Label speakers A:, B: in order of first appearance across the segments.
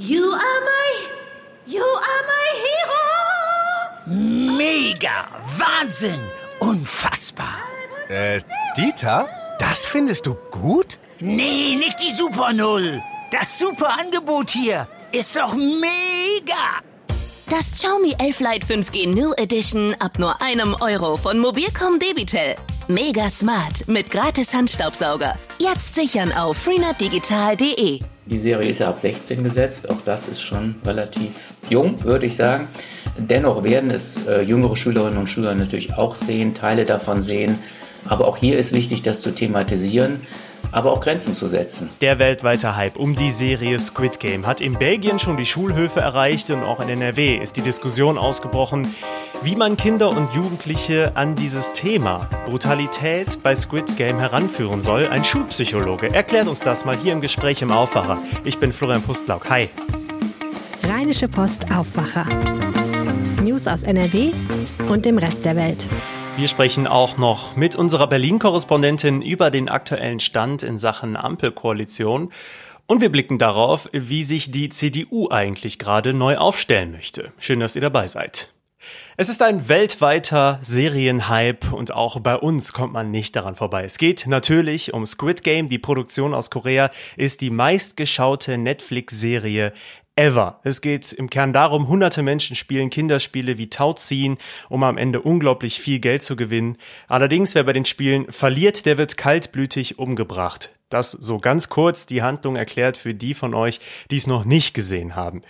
A: You are my, you are my hero.
B: Mega, Wahnsinn, unfassbar.
C: Äh, Dieter, das findest du gut?
B: Nee, nicht die Super Null. Das Superangebot hier ist doch mega.
D: Das Xiaomi 11 Lite 5G New Edition ab nur einem Euro von Mobilcom Debitel. Mega smart mit gratis Handstaubsauger. Jetzt sichern auf freenetdigital.de.
E: Die Serie ist ja ab 16 gesetzt, auch das ist schon relativ jung, würde ich sagen. Dennoch werden es äh, jüngere Schülerinnen und Schüler natürlich auch sehen, Teile davon sehen. Aber auch hier ist wichtig, das zu thematisieren aber auch Grenzen zu setzen.
F: Der weltweite Hype um die Serie Squid Game hat in Belgien schon die Schulhöfe erreicht und auch in NRW ist die Diskussion ausgebrochen, wie man Kinder und Jugendliche an dieses Thema Brutalität bei Squid Game heranführen soll. Ein Schulpsychologe erklärt uns das mal hier im Gespräch im Aufwacher. Ich bin Florian Pustlauk. Hi.
G: Rheinische Post Aufwacher. News aus NRW und dem Rest der Welt.
F: Wir sprechen auch noch mit unserer Berlin-Korrespondentin über den aktuellen Stand in Sachen Ampelkoalition. Und wir blicken darauf, wie sich die CDU eigentlich gerade neu aufstellen möchte. Schön, dass ihr dabei seid. Es ist ein weltweiter Serienhype und auch bei uns kommt man nicht daran vorbei. Es geht natürlich um Squid Game. Die Produktion aus Korea ist die meistgeschaute Netflix-Serie ever. Es geht im Kern darum, hunderte Menschen spielen Kinderspiele wie Tauziehen, um am Ende unglaublich viel Geld zu gewinnen. Allerdings, wer bei den Spielen verliert, der wird kaltblütig umgebracht. Das so ganz kurz die Handlung erklärt für die von euch, die es noch nicht gesehen haben.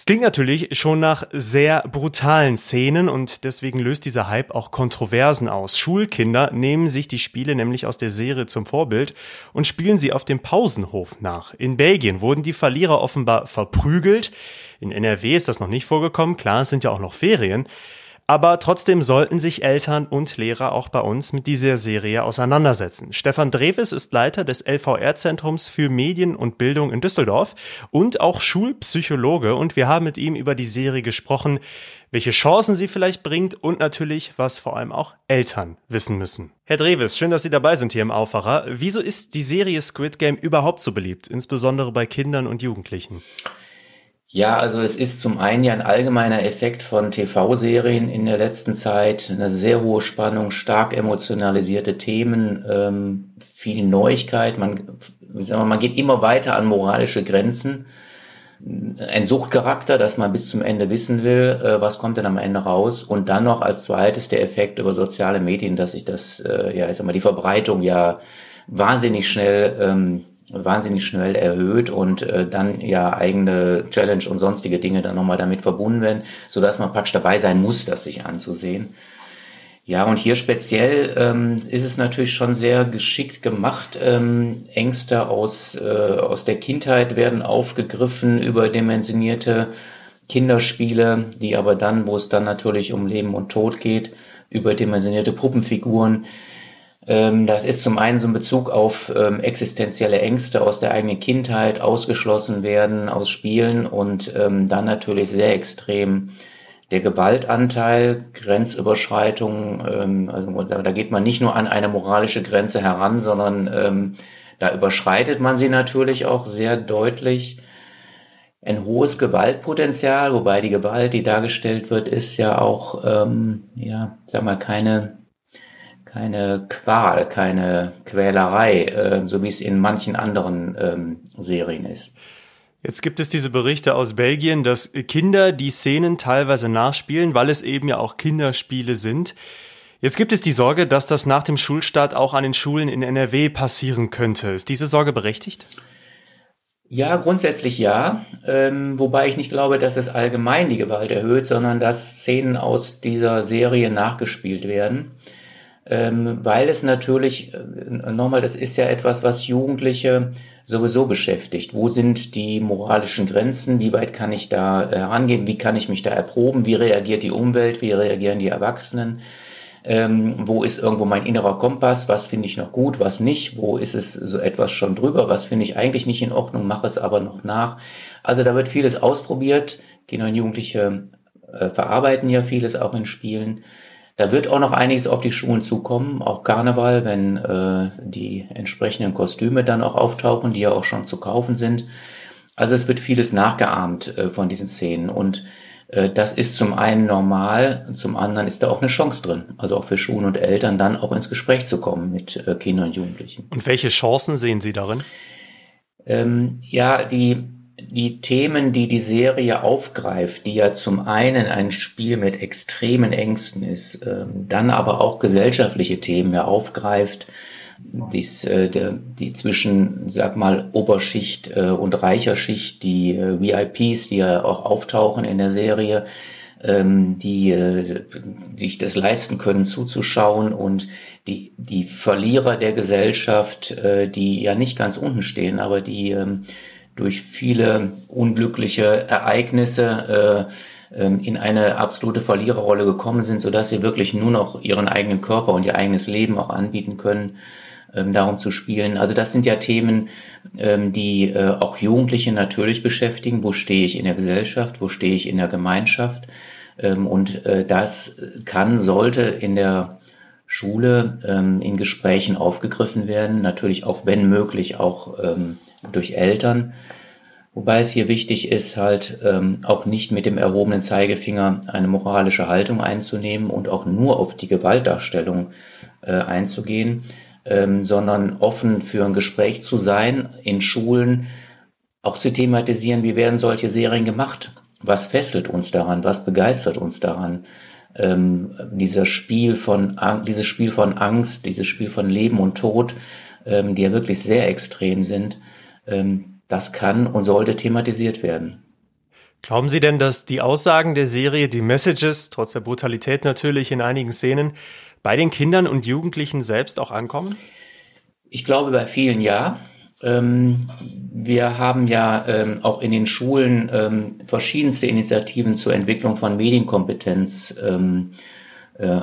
F: Es klingt natürlich schon nach sehr brutalen Szenen und deswegen löst dieser Hype auch Kontroversen aus. Schulkinder nehmen sich die Spiele nämlich aus der Serie zum Vorbild und spielen sie auf dem Pausenhof nach. In Belgien wurden die Verlierer offenbar verprügelt. In NRW ist das noch nicht vorgekommen. Klar, es sind ja auch noch Ferien. Aber trotzdem sollten sich Eltern und Lehrer auch bei uns mit dieser Serie auseinandersetzen. Stefan Dreves ist Leiter des LVR-Zentrums für Medien und Bildung in Düsseldorf und auch Schulpsychologe. Und wir haben mit ihm über die Serie gesprochen, welche Chancen sie vielleicht bringt und natürlich, was vor allem auch Eltern wissen müssen. Herr Dreves, schön, dass Sie dabei sind hier im Aufwacher. Wieso ist die Serie Squid Game überhaupt so beliebt, insbesondere bei Kindern und Jugendlichen?
E: Ja, also es ist zum einen ja ein allgemeiner Effekt von TV-Serien in der letzten Zeit, eine sehr hohe Spannung, stark emotionalisierte Themen, ähm, viel Neuigkeit, man, sagen wir, man geht immer weiter an moralische Grenzen, ein Suchtcharakter, dass man bis zum Ende wissen will, äh, was kommt denn am Ende raus? Und dann noch als zweites der Effekt über soziale Medien, dass sich das, äh, ja, ich sag mal, die Verbreitung ja wahnsinnig schnell ähm, wahnsinnig schnell erhöht und äh, dann ja eigene Challenge und sonstige Dinge dann nochmal damit verbunden werden, so dass man praktisch dabei sein muss, das sich anzusehen. Ja, und hier speziell ähm, ist es natürlich schon sehr geschickt gemacht. Ähm, Ängste aus, äh, aus der Kindheit werden aufgegriffen, überdimensionierte Kinderspiele, die aber dann, wo es dann natürlich um Leben und Tod geht, überdimensionierte Puppenfiguren, das ist zum einen so ein Bezug auf ähm, existenzielle Ängste aus der eigenen Kindheit, ausgeschlossen werden aus Spielen und ähm, dann natürlich sehr extrem der Gewaltanteil, Grenzüberschreitung, ähm, also da, da, geht man nicht nur an eine moralische Grenze heran, sondern ähm, da überschreitet man sie natürlich auch sehr deutlich. Ein hohes Gewaltpotenzial, wobei die Gewalt, die dargestellt wird, ist ja auch, ähm, ja, sag mal, keine keine Qual, keine Quälerei, äh, so wie es in manchen anderen ähm, Serien ist.
F: Jetzt gibt es diese Berichte aus Belgien, dass Kinder die Szenen teilweise nachspielen, weil es eben ja auch Kinderspiele sind. Jetzt gibt es die Sorge, dass das nach dem Schulstart auch an den Schulen in NRW passieren könnte. Ist diese Sorge berechtigt?
E: Ja, grundsätzlich ja. Ähm, wobei ich nicht glaube, dass es allgemein die Gewalt erhöht, sondern dass Szenen aus dieser Serie nachgespielt werden ähm, weil es natürlich, äh, nochmal, das ist ja etwas, was Jugendliche sowieso beschäftigt. Wo sind die moralischen Grenzen? Wie weit kann ich da äh, herangehen? Wie kann ich mich da erproben? Wie reagiert die Umwelt? Wie reagieren die Erwachsenen? Ähm, wo ist irgendwo mein innerer Kompass? Was finde ich noch gut? Was nicht? Wo ist es so etwas schon drüber? Was finde ich eigentlich nicht in Ordnung? Mache es aber noch nach. Also da wird vieles ausprobiert. Kinder und Jugendliche äh, verarbeiten ja vieles auch in Spielen. Da wird auch noch einiges auf die Schulen zukommen, auch Karneval, wenn äh, die entsprechenden Kostüme dann auch auftauchen, die ja auch schon zu kaufen sind. Also es wird vieles nachgeahmt äh, von diesen Szenen und äh, das ist zum einen normal, zum anderen ist da auch eine Chance drin, also auch für Schulen und Eltern dann auch ins Gespräch zu kommen mit äh, Kindern und Jugendlichen.
F: Und welche Chancen sehen Sie darin?
E: Ähm, ja, die, die Themen, die die Serie aufgreift, die ja zum einen ein Spiel mit extremen Ängsten ist, ähm, dann aber auch gesellschaftliche Themen ja aufgreift, dies, äh, die zwischen, sag mal, Oberschicht äh, und reicher Schicht, die äh, VIPs, die ja auch auftauchen in der Serie, ähm, die sich das leisten können zuzuschauen und die, die Verlierer der Gesellschaft, die ja nicht ganz unten stehen, aber die ähm, durch viele unglückliche Ereignisse äh, ähm, in eine absolute Verliererrolle gekommen sind, so dass sie wirklich nur noch ihren eigenen Körper und ihr eigenes Leben auch anbieten können ähm, darum zu spielen. Also das sind ja Themen, ähm, die äh, auch Jugendliche natürlich beschäftigen. Wo stehe ich in der Gesellschaft? Wo stehe ich in der Gemeinschaft? Ähm, und äh, das kann, sollte in der Schule ähm, in Gesprächen aufgegriffen werden. Natürlich auch, wenn möglich, auch ähm, durch Eltern. Wobei es hier wichtig ist, halt ähm, auch nicht mit dem erhobenen Zeigefinger eine moralische Haltung einzunehmen und auch nur auf die Gewaltdarstellung äh, einzugehen, ähm, sondern offen für ein Gespräch zu sein in Schulen, auch zu thematisieren, wie werden solche Serien gemacht? Was fesselt uns daran? Was begeistert uns daran? Ähm, dieser Spiel von, dieses Spiel von Angst, dieses Spiel von Leben und Tod, ähm, die ja wirklich sehr extrem sind, das kann und sollte thematisiert werden.
F: Glauben Sie denn, dass die Aussagen der Serie, die Messages, trotz der Brutalität natürlich in einigen Szenen, bei den Kindern und Jugendlichen selbst auch ankommen?
E: Ich glaube bei vielen ja. Ähm, wir haben ja ähm, auch in den Schulen ähm, verschiedenste Initiativen zur Entwicklung von Medienkompetenz ähm, äh,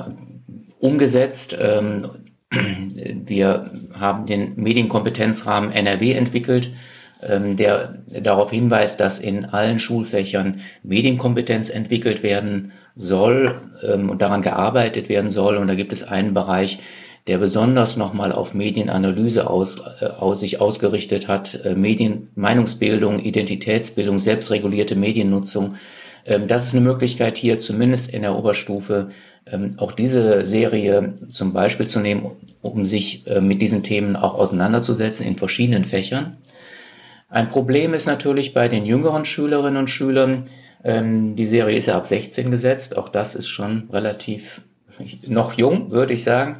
E: umgesetzt. Wir haben den Medienkompetenzrahmen NRW entwickelt, ähm, der darauf hinweist, dass in allen Schulfächern Medienkompetenz entwickelt werden soll ähm, und daran gearbeitet werden soll. Und da gibt es einen Bereich, der besonders nochmal auf Medienanalyse aus, äh, aus sich ausgerichtet hat, äh, Medien, Meinungsbildung, Identitätsbildung, selbstregulierte Mediennutzung. Ähm, das ist eine Möglichkeit hier zumindest in der Oberstufe ähm, auch diese Serie zum Beispiel zu nehmen, um sich äh, mit diesen Themen auch auseinanderzusetzen in verschiedenen Fächern. Ein Problem ist natürlich bei den jüngeren Schülerinnen und Schülern, ähm, die Serie ist ja ab 16 gesetzt, auch das ist schon relativ noch jung, würde ich sagen.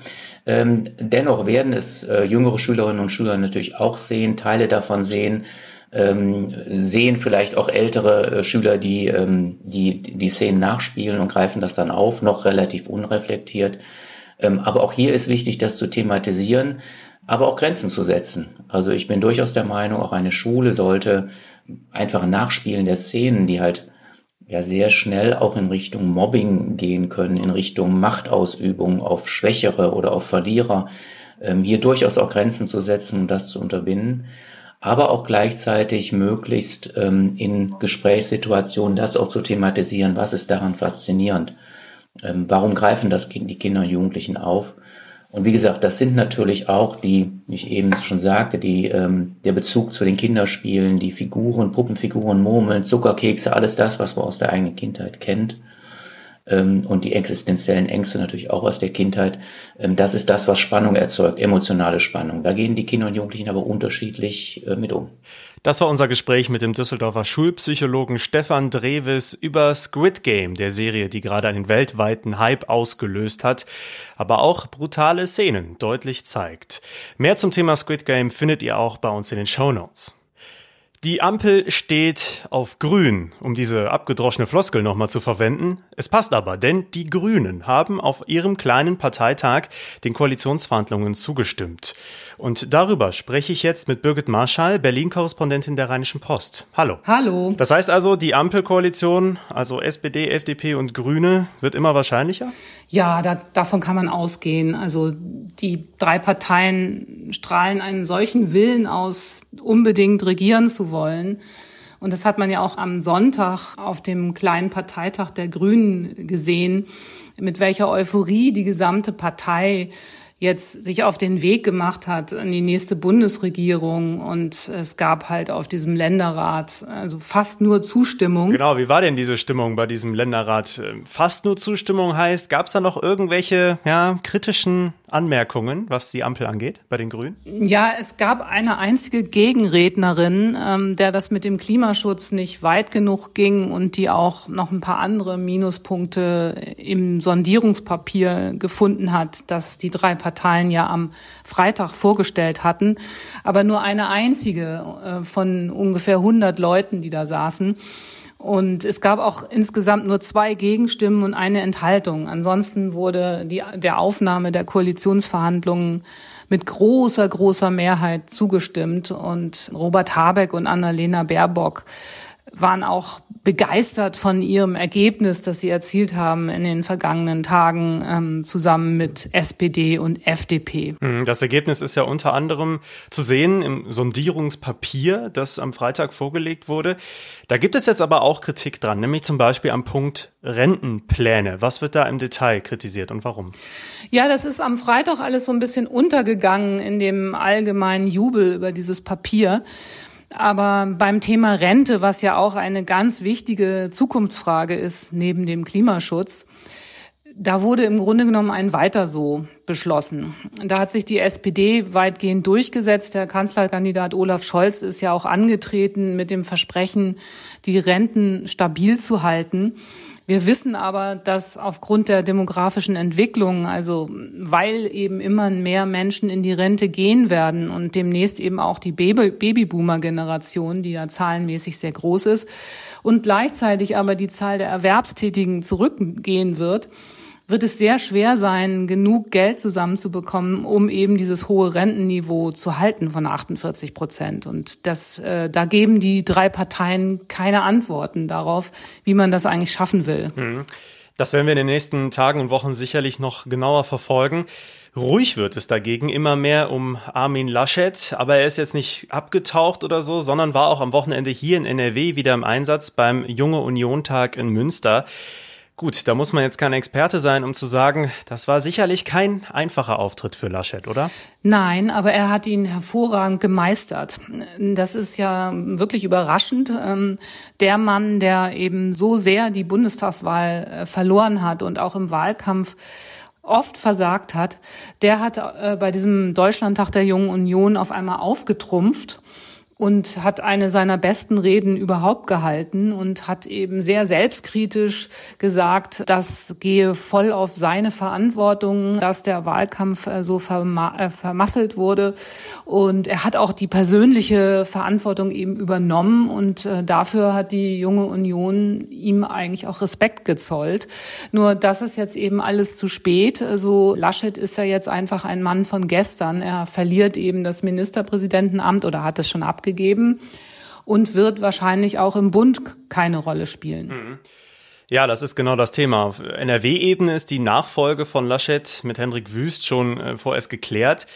E: Ähm, dennoch werden es äh, jüngere Schülerinnen und Schüler natürlich auch sehen, Teile davon sehen, ähm, sehen vielleicht auch ältere äh, Schüler, die, ähm, die die Szenen nachspielen und greifen das dann auf, noch relativ unreflektiert. Ähm, aber auch hier ist wichtig, das zu thematisieren aber auch Grenzen zu setzen. Also ich bin durchaus der Meinung, auch eine Schule sollte einfach Nachspielen der Szenen, die halt ja sehr schnell auch in Richtung Mobbing gehen können, in Richtung Machtausübung auf Schwächere oder auf Verlierer, ähm, hier durchaus auch Grenzen zu setzen und das zu unterbinden, aber auch gleichzeitig möglichst ähm, in Gesprächssituationen das auch zu thematisieren, was ist daran faszinierend, ähm, warum greifen das die Kinder und Jugendlichen auf und wie gesagt, das sind natürlich auch die, wie ich eben schon sagte, die, ähm, der Bezug zu den Kinderspielen, die Figuren, Puppenfiguren, Murmeln, Zuckerkekse, alles das, was man aus der eigenen Kindheit kennt. Ähm, und die existenziellen Ängste natürlich auch aus der Kindheit. Ähm, das ist das, was Spannung erzeugt, emotionale Spannung. Da gehen die Kinder und Jugendlichen aber unterschiedlich äh, mit um.
F: Das war unser Gespräch mit dem Düsseldorfer Schulpsychologen Stefan Drewes über Squid Game, der Serie, die gerade einen weltweiten Hype ausgelöst hat, aber auch brutale Szenen deutlich zeigt. Mehr zum Thema Squid Game findet ihr auch bei uns in den Show Notes. Die Ampel steht auf grün, um diese abgedroschene Floskel nochmal zu verwenden. Es passt aber, denn die Grünen haben auf ihrem kleinen Parteitag den Koalitionsverhandlungen zugestimmt. Und darüber spreche ich jetzt mit Birgit Marschall, Berlin-Korrespondentin der Rheinischen Post. Hallo.
H: Hallo.
F: Das heißt also, die Ampelkoalition, also SPD, FDP und Grüne, wird immer wahrscheinlicher?
H: Ja, da, davon kann man ausgehen. Also die drei Parteien strahlen einen solchen Willen aus, unbedingt regieren zu wollen. Und das hat man ja auch am Sonntag auf dem kleinen Parteitag der Grünen gesehen, mit welcher Euphorie die gesamte Partei jetzt sich auf den Weg gemacht hat in die nächste Bundesregierung und es gab halt auf diesem Länderrat also fast nur Zustimmung.
F: Genau, wie war denn diese Stimmung bei diesem Länderrat? Fast nur Zustimmung heißt, gab es da noch irgendwelche ja, kritischen Anmerkungen, was die Ampel angeht bei den Grünen?
H: Ja, es gab eine einzige Gegenrednerin, ähm, der das mit dem Klimaschutz nicht weit genug ging und die auch noch ein paar andere Minuspunkte im Sondierungspapier gefunden hat, das die drei Parteien ja am Freitag vorgestellt hatten. Aber nur eine einzige äh, von ungefähr 100 Leuten, die da saßen. Und es gab auch insgesamt nur zwei Gegenstimmen und eine Enthaltung. Ansonsten wurde die, der Aufnahme der Koalitionsverhandlungen mit großer, großer Mehrheit zugestimmt. Und Robert Habeck und Annalena Baerbock waren auch begeistert von ihrem Ergebnis, das sie erzielt haben in den vergangenen Tagen ähm, zusammen mit SPD und FDP.
F: Hm, das Ergebnis ist ja unter anderem zu sehen im Sondierungspapier, das am Freitag vorgelegt wurde. Da gibt es jetzt aber auch Kritik dran, nämlich zum Beispiel am Punkt Rentenpläne. Was wird da im Detail kritisiert und warum?
H: Ja, das ist am Freitag alles so ein bisschen untergegangen in dem allgemeinen Jubel über dieses Papier. Aber beim Thema Rente, was ja auch eine ganz wichtige Zukunftsfrage ist neben dem Klimaschutz, da wurde im Grunde genommen ein Weiter so beschlossen. Da hat sich die SPD weitgehend durchgesetzt. Der Kanzlerkandidat Olaf Scholz ist ja auch angetreten mit dem Versprechen, die Renten stabil zu halten. Wir wissen aber, dass aufgrund der demografischen Entwicklung, also weil eben immer mehr Menschen in die Rente gehen werden und demnächst eben auch die Babyboomer-Generation, die ja zahlenmäßig sehr groß ist, und gleichzeitig aber die Zahl der Erwerbstätigen zurückgehen wird, wird es sehr schwer sein, genug Geld zusammenzubekommen, um eben dieses hohe Rentenniveau zu halten von 48 Prozent. Und das, äh, da geben die drei Parteien keine Antworten darauf, wie man das eigentlich schaffen will.
F: Mhm. Das werden wir in den nächsten Tagen und Wochen sicherlich noch genauer verfolgen. Ruhig wird es dagegen immer mehr um Armin Laschet, aber er ist jetzt nicht abgetaucht oder so, sondern war auch am Wochenende hier in NRW wieder im Einsatz beim Junge Union Tag in Münster. Gut, da muss man jetzt kein Experte sein, um zu sagen, das war sicherlich kein einfacher Auftritt für Laschet, oder?
H: Nein, aber er hat ihn hervorragend gemeistert. Das ist ja wirklich überraschend. Ähm, der Mann, der eben so sehr die Bundestagswahl äh, verloren hat und auch im Wahlkampf oft versagt hat, der hat äh, bei diesem Deutschlandtag der Jungen Union auf einmal aufgetrumpft und hat eine seiner besten Reden überhaupt gehalten und hat eben sehr selbstkritisch gesagt, das gehe voll auf seine Verantwortung, dass der Wahlkampf äh, so äh, vermasselt wurde. Und er hat auch die persönliche Verantwortung eben übernommen und äh, dafür hat die junge Union ihm eigentlich auch Respekt gezollt. Nur das ist jetzt eben alles zu spät. So Laschet ist ja jetzt einfach ein Mann von gestern. Er verliert eben das Ministerpräsidentenamt oder hat es schon abgegeben gegeben und wird wahrscheinlich auch im Bund keine Rolle spielen. Mhm.
F: Ja, das ist genau das Thema. Auf NRW-Ebene ist die Nachfolge von Laschet mit Henrik Wüst schon äh, vorerst geklärt.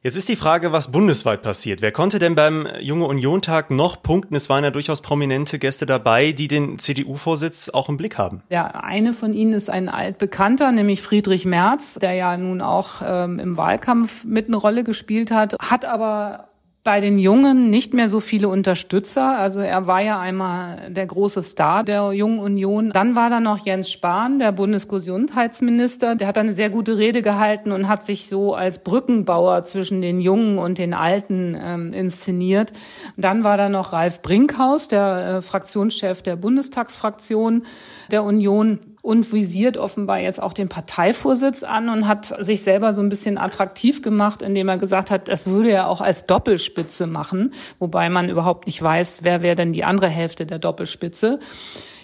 F: Jetzt ist die Frage, was bundesweit passiert. Wer konnte denn beim Junge Union-Tag noch punkten? Es waren ja durchaus prominente Gäste dabei, die den CDU-Vorsitz auch im Blick haben.
H: Ja, eine von ihnen ist ein altbekannter, nämlich Friedrich Merz, der ja nun auch ähm, im Wahlkampf mit eine Rolle gespielt hat, hat aber bei den Jungen nicht mehr so viele Unterstützer. Also er war ja einmal der große Star der Jungen Union. Dann war da noch Jens Spahn, der Bundesgesundheitsminister. Der hat eine sehr gute Rede gehalten und hat sich so als Brückenbauer zwischen den Jungen und den Alten ähm, inszeniert. Dann war da noch Ralf Brinkhaus, der äh, Fraktionschef der Bundestagsfraktion der Union und visiert offenbar jetzt auch den Parteivorsitz an und hat sich selber so ein bisschen attraktiv gemacht, indem er gesagt hat, das würde er auch als Doppelspitze machen, wobei man überhaupt nicht weiß, wer wäre denn die andere Hälfte der Doppelspitze.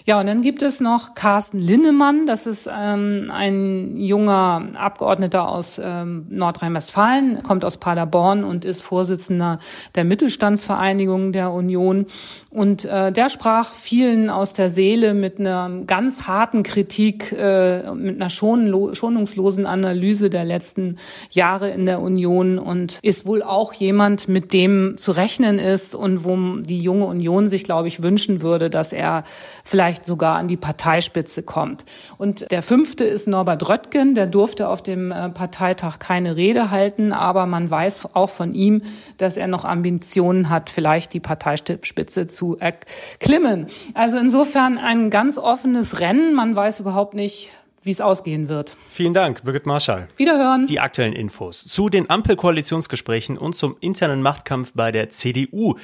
H: Ja, und dann gibt es noch Carsten Linnemann. Das ist ähm, ein junger Abgeordneter aus ähm, Nordrhein-Westfalen, kommt aus Paderborn und ist Vorsitzender der Mittelstandsvereinigung der Union. Und äh, der sprach vielen aus der Seele mit einer ganz harten Kritik, äh, mit einer schonungslosen Analyse der letzten Jahre in der Union und ist wohl auch jemand, mit dem zu rechnen ist und wo die junge Union sich, glaube ich, wünschen würde, dass er vielleicht vielleicht sogar an die Parteispitze kommt. Und der fünfte ist Norbert Röttgen, der durfte auf dem äh, Parteitag keine Rede halten, aber man weiß auch von ihm, dass er noch Ambitionen hat, vielleicht die Parteispitze zu erklimmen. Also insofern ein ganz offenes Rennen. Man weiß überhaupt nicht, wie es ausgehen wird.
F: Vielen Dank, Birgit Marschall.
H: Wiederhören.
F: Die aktuellen Infos zu den Ampelkoalitionsgesprächen und zum internen Machtkampf bei der CDU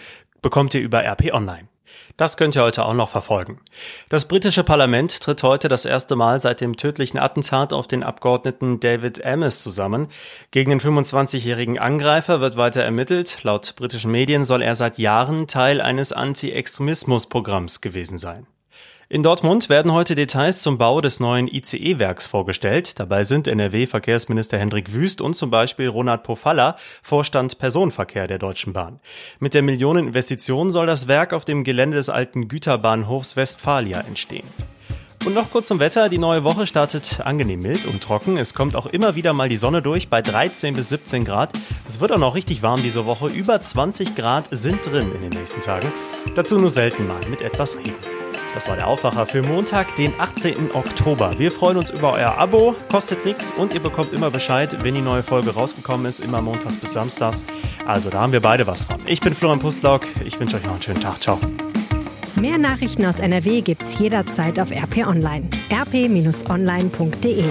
F: bekommt ihr über RP Online. Das könnt ihr heute auch noch verfolgen. Das britische Parlament tritt heute das erste Mal seit dem tödlichen Attentat auf den Abgeordneten David Amis zusammen. Gegen den 25-jährigen Angreifer wird weiter ermittelt. Laut britischen Medien soll er seit Jahren Teil eines Anti-Extremismus-Programms gewesen sein. In Dortmund werden heute Details zum Bau des neuen ICE-Werks vorgestellt. Dabei sind NRW-Verkehrsminister Hendrik Wüst und zum Beispiel Ronald Pofalla, Vorstand Personenverkehr der Deutschen Bahn. Mit der Millioneninvestition soll das Werk auf dem Gelände des alten Güterbahnhofs Westfalia entstehen. Und noch kurz zum Wetter. Die neue Woche startet angenehm mild und trocken. Es kommt auch immer wieder mal die Sonne durch bei 13 bis 17 Grad. Es wird auch noch richtig warm diese Woche. Über 20 Grad sind drin in den nächsten Tagen. Dazu nur selten mal mit etwas Regen. Das war der Aufwacher für Montag, den 18. Oktober. Wir freuen uns über euer Abo, kostet nichts und ihr bekommt immer Bescheid, wenn die neue Folge rausgekommen ist, immer montags bis samstags. Also da haben wir beide was von. Ich bin Florian Pustlauk, ich wünsche euch noch einen schönen Tag. Ciao.
G: Mehr Nachrichten aus NRW gibt's jederzeit auf RP Online. rp-online.de